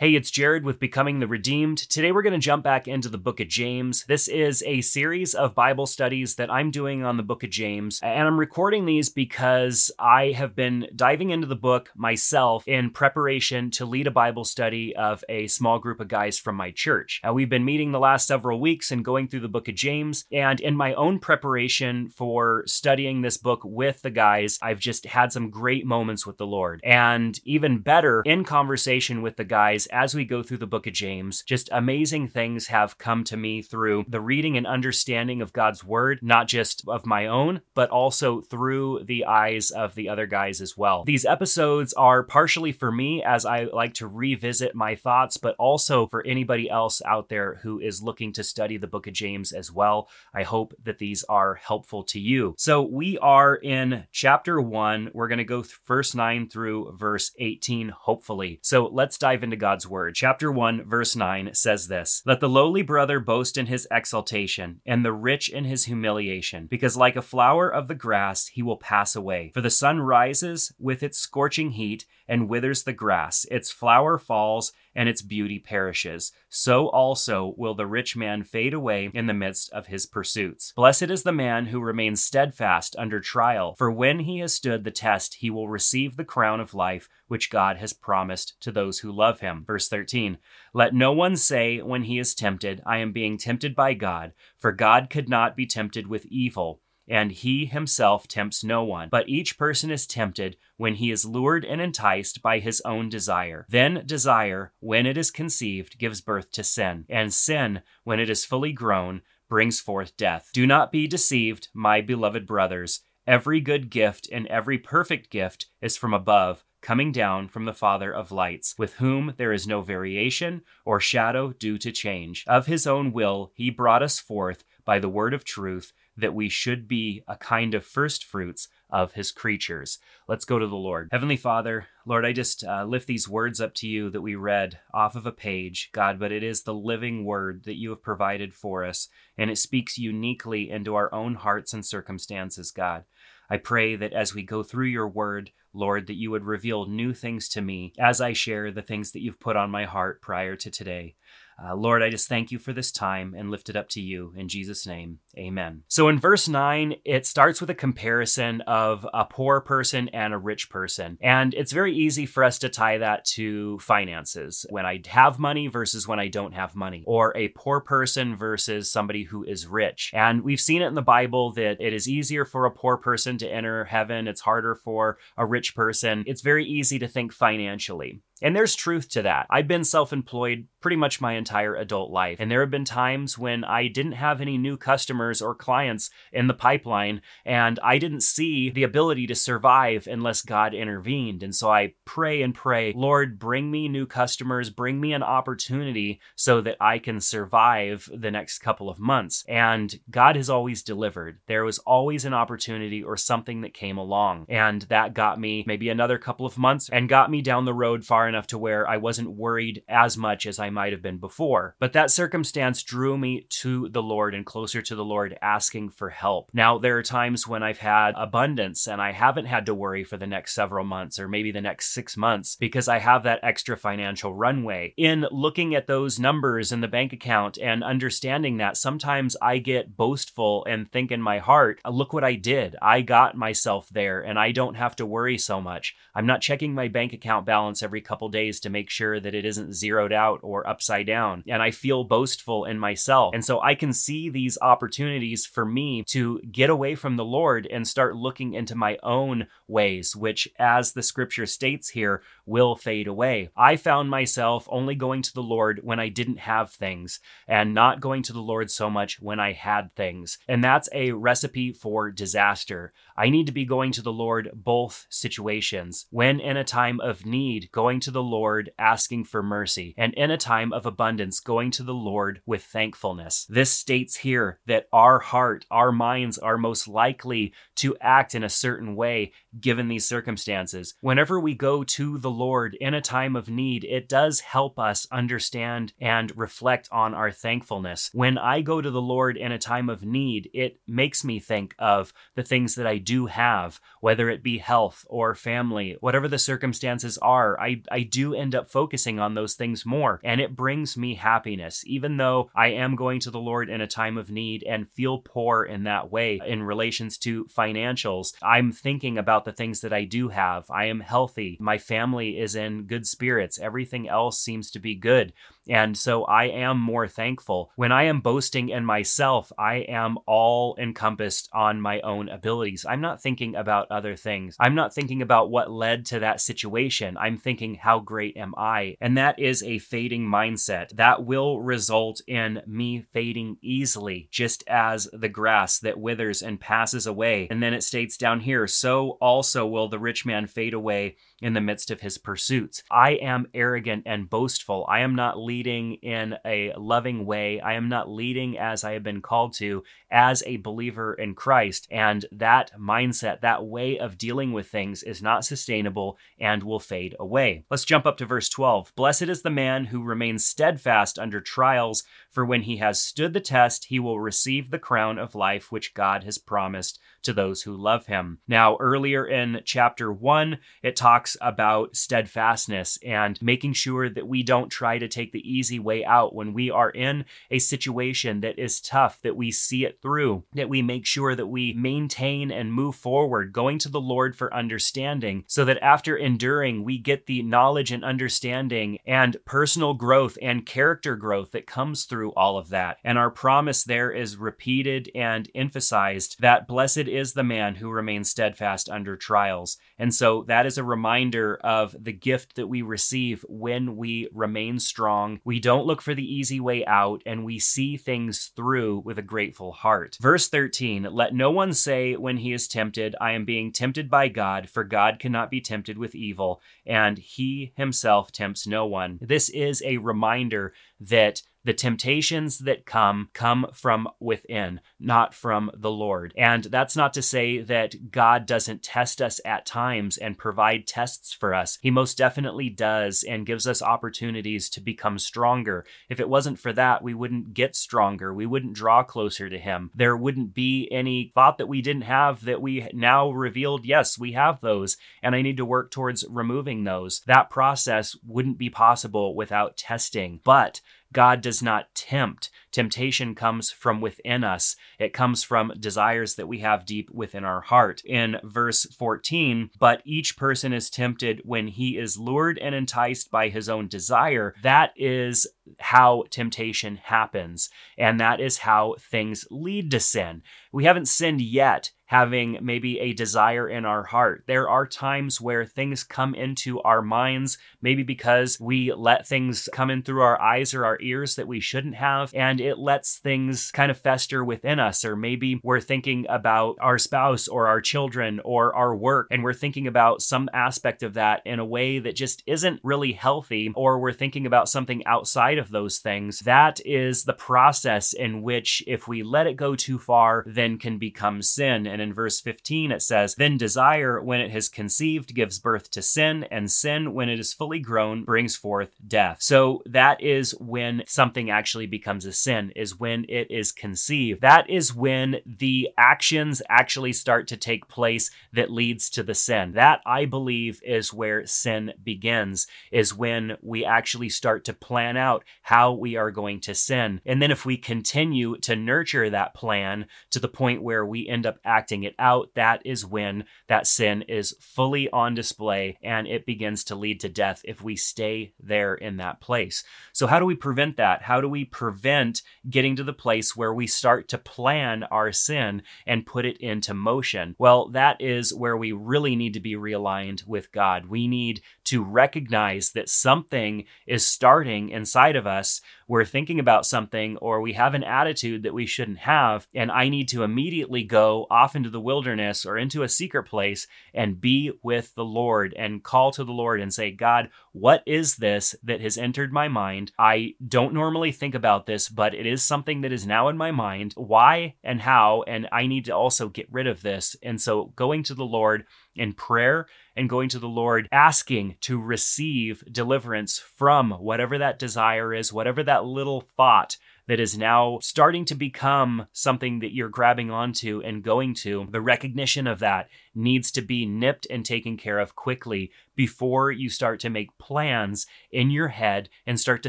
Hey, it's Jared with Becoming the Redeemed. Today we're going to jump back into the book of James. This is a series of Bible studies that I'm doing on the book of James, and I'm recording these because I have been diving into the book myself in preparation to lead a Bible study of a small group of guys from my church. Uh, we've been meeting the last several weeks and going through the book of James, and in my own preparation for studying this book with the guys, I've just had some great moments with the Lord. And even better, in conversation with the guys, as we go through the book of James, just amazing things have come to me through the reading and understanding of God's word, not just of my own, but also through the eyes of the other guys as well. These episodes are partially for me as I like to revisit my thoughts, but also for anybody else out there who is looking to study the book of James as well. I hope that these are helpful to you. So we are in chapter one. We're going to go verse 9 through verse 18, hopefully. So let's dive into God's word. Chapter 1, verse 9 says this Let the lowly brother boast in his exaltation, and the rich in his humiliation, because like a flower of the grass he will pass away. For the sun rises with its scorching heat and withers the grass, its flower falls, and its beauty perishes. So also will the rich man fade away in the midst of his pursuits. Blessed is the man who remains steadfast under trial, for when he has stood the test, he will receive the crown of life which God has promised to those who love him. Verse 13 Let no one say when he is tempted, I am being tempted by God, for God could not be tempted with evil and he himself tempts no one. But each person is tempted when he is lured and enticed by his own desire. Then desire, when it is conceived, gives birth to sin, and sin, when it is fully grown, brings forth death. Do not be deceived, my beloved brothers. Every good gift and every perfect gift is from above coming down from the Father of lights, with whom there is no variation or shadow due to change. Of his own will, he brought us forth by the word of truth that we should be a kind of first fruits of his creatures. Let's go to the Lord. Heavenly Father, Lord, I just uh, lift these words up to you that we read off of a page, God, but it is the living word that you have provided for us, and it speaks uniquely into our own hearts and circumstances, God. I pray that as we go through your word, Lord, that you would reveal new things to me as I share the things that you've put on my heart prior to today. Uh, Lord, I just thank you for this time and lift it up to you. In Jesus' name, amen. So in verse 9, it starts with a comparison of a poor person and a rich person. And it's very easy for us to tie that to finances when I have money versus when I don't have money, or a poor person versus somebody who is rich. And we've seen it in the Bible that it is easier for a poor person to enter heaven, it's harder for a rich person. It's very easy to think financially. And there's truth to that. I've been self employed pretty much my entire adult life, and there have been times when I didn't have any new customers or clients in the pipeline, and I didn't see the ability to survive unless God intervened. And so I pray and pray, Lord, bring me new customers, bring me an opportunity so that I can survive the next couple of months. And God has always delivered. There was always an opportunity or something that came along, and that got me maybe another couple of months and got me down the road far enough to where I wasn't worried as much as I might have been before. But that circumstance drew me to the Lord and closer to the Lord, asking for help. Now, there are times when I've had abundance and I haven't had to worry for the next several months or maybe the next six months because I have that extra financial runway. In looking at those numbers in the bank account and understanding that, sometimes I get boastful and think in my heart, uh, look what I did. I got myself there and I don't have to worry so much. I'm not checking my bank account balance every couple days to make sure that it isn't zeroed out or upside down. And I feel boastful in myself. And so I can see these opportunities for me to get away from the Lord and start looking into my own ways, which, as the scripture states here, will fade away. I found myself only going to the Lord when I didn't have things and not going to the Lord so much when I had things. And that's a recipe for disaster. I need to be going to the Lord both situations. When in a time of need, going to the Lord asking for mercy, and in a time of abundance, going to the Lord with thankfulness. This states here that our heart, our minds are most likely to act in a certain way given these circumstances. Whenever we go to the Lord in a time of need, it does help us understand and reflect on our thankfulness. When I go to the Lord in a time of need, it makes me think of the things that I do have, whether it be health or family, whatever the circumstances are, I, I do end up focusing on those things more. And it brings me happiness, even though I am going to the Lord in a time of need and feel poor in that way in relations to financials. I'm thinking about the things that I do have. I am healthy. My family is in good spirits. Everything else seems to be good. And so I am more thankful. When I am boasting in myself, I am all encompassed on my own abilities. I'm not thinking about other things. I'm not thinking about what led to that situation. I'm thinking, how great am I? And that is a fading mindset. That will result in me fading easily, just as the grass that withers and passes away. And then it states down here, so also will the rich man fade away in the midst of his pursuits. I am arrogant and boastful. I am not leading in a loving way. I am not leading as I have been called to as a believer in Christ. And that mindset, that way of dealing with things is not sustainable and will fade away. Let's jump up to verse 12. Blessed is the man who remains steadfast under trials, for when he has stood the test, he will receive the crown of life which God has promised to those who love him. Now, earlier in chapter 1, it talks about steadfastness and making sure that we don't try to take the easy way out when we are in a situation that is tough, that we see it through, that we make sure that we maintain and move forward, going to the Lord for understanding, so that after enduring, we get the knowledge and understanding and personal growth and character growth that comes through all of that. And our promise there is repeated and emphasized that blessed is the man who remains steadfast under trials. And so that is a reminder of the gift that we receive when we remain strong. We don't look for the easy way out and we see things through with a grateful heart. Verse 13 Let no one say when he is tempted, I am being tempted by God, for God cannot be tempted with evil, and he himself tempts no one. This is a reminder that the temptations that come come from within, not from the Lord. And that's not to say that God doesn't test us at times and provide tests for us. He most definitely does and gives us opportunities to become stronger. If it wasn't for that, we wouldn't get stronger. We wouldn't draw closer to Him. There wouldn't be any thought that we didn't have that we now revealed, yes, we have those, and I need to work towards removing those. That process wouldn't be possible without testing. But God does not tempt. Temptation comes from within us, it comes from desires that we have deep within our heart. In verse 14, but each person is tempted when he is lured and enticed by his own desire. That is how temptation happens, and that is how things lead to sin. We haven't sinned yet having maybe a desire in our heart. There are times where things come into our minds, maybe because we let things come in through our eyes or our ears that we shouldn't have, and it lets things kind of fester within us. Or maybe we're thinking about our spouse or our children or our work, and we're thinking about some aspect of that in a way that just isn't really healthy, or we're thinking about something outside of those things. That is the process in which, if we let it go too far, then can become sin. And in verse 15, it says, Then desire, when it has conceived, gives birth to sin, and sin, when it is fully grown, brings forth death. So that is when something actually becomes a sin, is when it is conceived. That is when the actions actually start to take place that leads to the sin. That, I believe, is where sin begins, is when we actually start to plan out how we are going to sin. And then if we continue to nurture that plan to the point where we end up acting it out, that is when that sin is fully on display and it begins to lead to death if we stay there in that place. So, how do we prevent that? How do we prevent getting to the place where we start to plan our sin and put it into motion? Well, that is where we really need to be realigned with God. We need to recognize that something is starting inside of us. We're thinking about something or we have an attitude that we shouldn't have, and I need to immediately go off into the wilderness or into a secret place and be with the Lord and call to the Lord and say, God, what is this that has entered my mind? I don't normally think about this, but it is something that is now in my mind. Why and how? And I need to also get rid of this. And so going to the Lord in prayer and going to the Lord, asking to receive deliverance from whatever that desire is, whatever that little thought that is now starting to become something that you're grabbing onto and going to, the recognition of that needs to be nipped and taken care of quickly before you start to make plans in your head and start to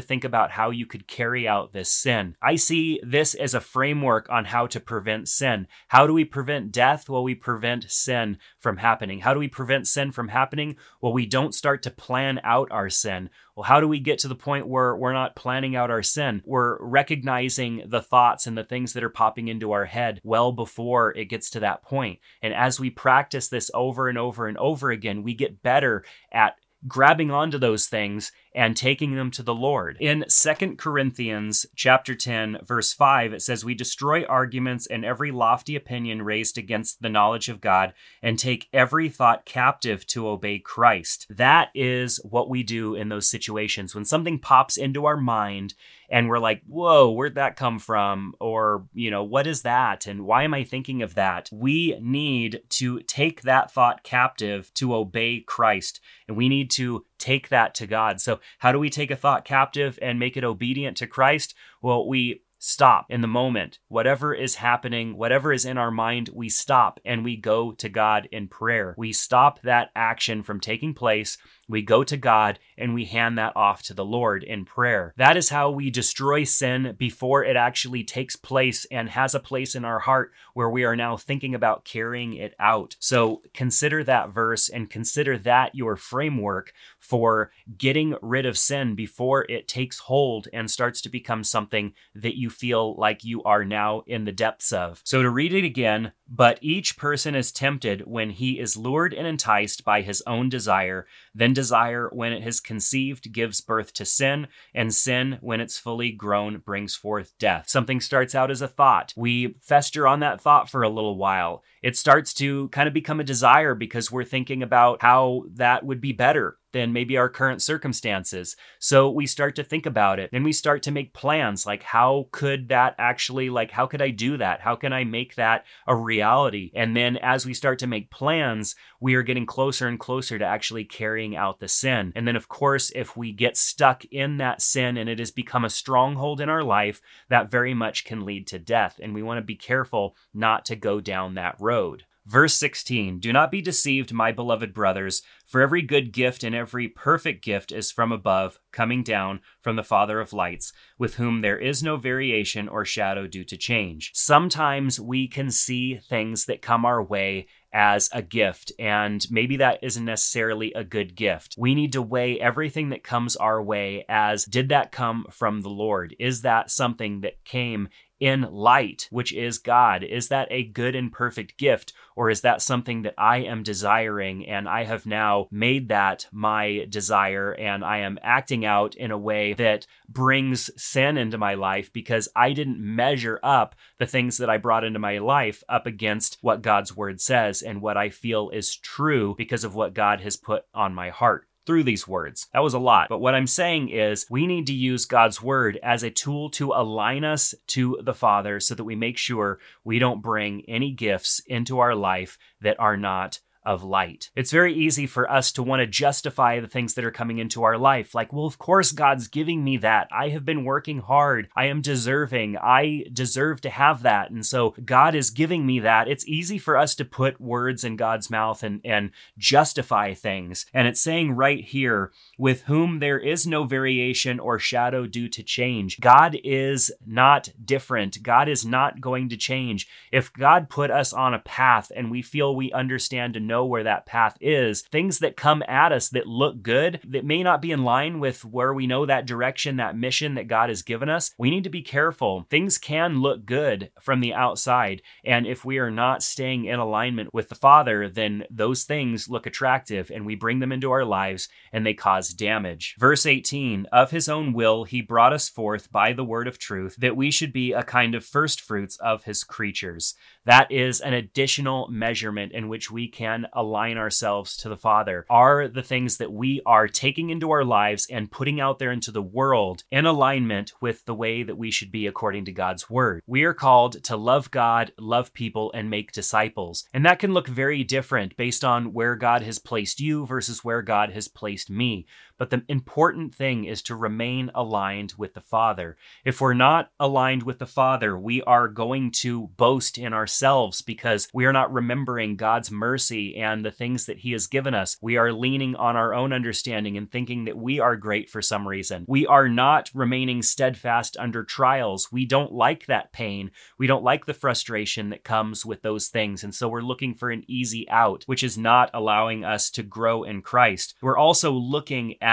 think about how you could carry out this sin. I see this as a framework on how to prevent sin. How do we prevent death? Well, we prevent sin from happening. How do we prevent sin from happening? Well, we don't start to plan out our sin. Well, how do we get to the point where we're not planning out our sin? We're recognizing the thoughts and the things that are popping into our head well before it gets to that point. And as we practice this over and over and over again, we get better at grabbing onto those things and taking them to the Lord. In Second Corinthians chapter 10 verse 5 it says we destroy arguments and every lofty opinion raised against the knowledge of God and take every thought captive to obey Christ. That is what we do in those situations when something pops into our mind and we're like, whoa, where'd that come from? Or, you know, what is that? And why am I thinking of that? We need to take that thought captive to obey Christ. And we need to take that to God. So, how do we take a thought captive and make it obedient to Christ? Well, we stop in the moment. Whatever is happening, whatever is in our mind, we stop and we go to God in prayer. We stop that action from taking place we go to God and we hand that off to the Lord in prayer. That is how we destroy sin before it actually takes place and has a place in our heart where we are now thinking about carrying it out. So consider that verse and consider that your framework for getting rid of sin before it takes hold and starts to become something that you feel like you are now in the depths of. So to read it again, but each person is tempted when he is lured and enticed by his own desire. Then desire, when it has conceived, gives birth to sin, and sin, when it's fully grown, brings forth death. Something starts out as a thought. We fester on that thought for a little while. It starts to kind of become a desire because we're thinking about how that would be better than maybe our current circumstances. So we start to think about it. Then we start to make plans like, how could that actually, like, how could I do that? How can I make that a reality? And then as we start to make plans, we are getting closer and closer to actually carrying out the sin. And then, of course, if we get stuck in that sin and it has become a stronghold in our life, that very much can lead to death. And we want to be careful not to go down that road. Verse 16 Do not be deceived, my beloved brothers, for every good gift and every perfect gift is from above, coming down from the Father of lights, with whom there is no variation or shadow due to change. Sometimes we can see things that come our way as a gift, and maybe that isn't necessarily a good gift. We need to weigh everything that comes our way as did that come from the Lord? Is that something that came in light, which is God? Is that a good and perfect gift? Or is that something that I am desiring and I have now made that my desire and I am acting out in a way that brings sin into my life because I didn't measure up the things that I brought into my life up against what God's word says and what I feel is true because of what God has put on my heart through these words. That was a lot. But what I'm saying is we need to use God's word as a tool to align us to the Father so that we make sure we don't bring any gifts into our life that are not of light. It's very easy for us to want to justify the things that are coming into our life. Like, well, of course, God's giving me that. I have been working hard. I am deserving. I deserve to have that. And so God is giving me that. It's easy for us to put words in God's mouth and, and justify things. And it's saying right here, with whom there is no variation or shadow due to change. God is not different. God is not going to change. If God put us on a path and we feel we understand and know where that path is. Things that come at us that look good, that may not be in line with where we know that direction, that mission that God has given us, we need to be careful. Things can look good from the outside. And if we are not staying in alignment with the Father, then those things look attractive and we bring them into our lives and they cause damage. Verse 18 Of his own will, he brought us forth by the word of truth, that we should be a kind of first fruits of his creatures. That is an additional measurement in which we can align ourselves to the Father. Are the things that we are taking into our lives and putting out there into the world in alignment with the way that we should be according to God's word? We are called to love God, love people, and make disciples. And that can look very different based on where God has placed you versus where God has placed me. But the important thing is to remain aligned with the Father. If we're not aligned with the Father, we are going to boast in ourselves because we are not remembering God's mercy and the things that He has given us. We are leaning on our own understanding and thinking that we are great for some reason. We are not remaining steadfast under trials. We don't like that pain. We don't like the frustration that comes with those things. And so we're looking for an easy out, which is not allowing us to grow in Christ. We're also looking at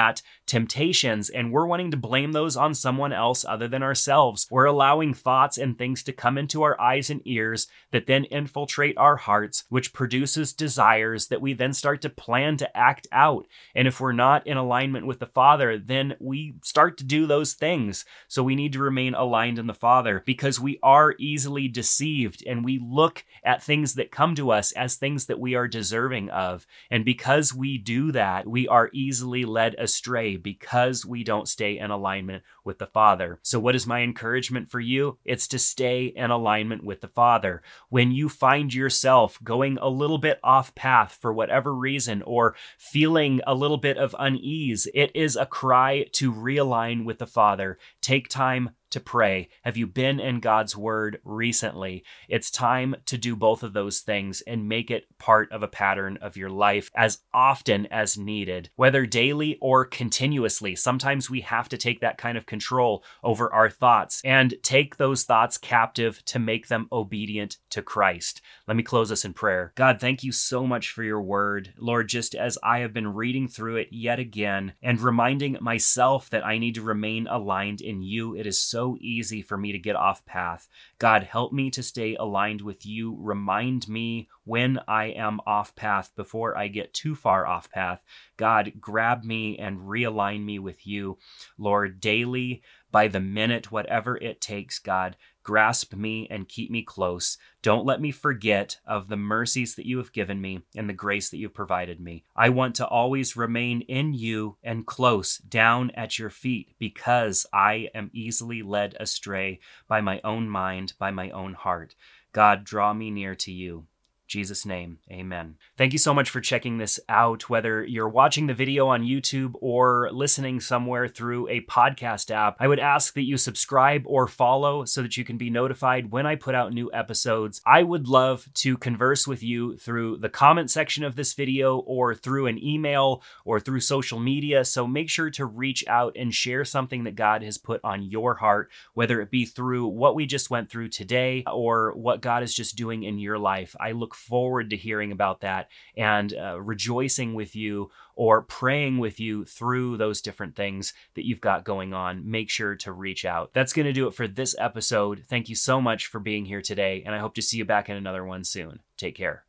temptations and we're wanting to blame those on someone else other than ourselves. We're allowing thoughts and things to come into our eyes and ears that then infiltrate our hearts, which produces desires that we then start to plan to act out. And if we're not in alignment with the Father, then we start to do those things. So we need to remain aligned in the Father because we are easily deceived and we look at things that come to us as things that we are deserving of. And because we do that, we are easily led astray because we don't stay in alignment with the Father. So, what is my encouragement for you? It's to stay in alignment with the Father. When you find yourself going a little bit off path for whatever reason or feeling a little bit of unease, it is a cry to realign with the Father. Take time to pray? Have you been in God's Word recently? It's time to do both of those things and make it part of a pattern of your life as often as needed, whether daily or continuously. Sometimes we have to take that kind of control over our thoughts and take those thoughts captive to make them obedient to Christ. Let me close us in prayer. God, thank you so much for your word. Lord, just as I have been reading through it yet again and reminding myself that I need to remain aligned in you, it is so easy for me to get off path. God, help me to stay aligned with you. Remind me when I am off path before I get too far off path. God, grab me and realign me with you. Lord, daily, by the minute, whatever it takes, God, grasp me and keep me close. Don't let me forget of the mercies that you have given me and the grace that you've provided me. I want to always remain in you and close down at your feet because I am easily led astray by my own mind, by my own heart. God, draw me near to you. Jesus' name, amen. Thank you so much for checking this out. Whether you're watching the video on YouTube or listening somewhere through a podcast app, I would ask that you subscribe or follow so that you can be notified when I put out new episodes. I would love to converse with you through the comment section of this video or through an email or through social media. So make sure to reach out and share something that God has put on your heart, whether it be through what we just went through today or what God is just doing in your life. I look forward to hearing about that and uh, rejoicing with you or praying with you through those different things that you've got going on. Make sure to reach out. That's going to do it for this episode. Thank you so much for being here today, and I hope to see you back in another one soon. Take care.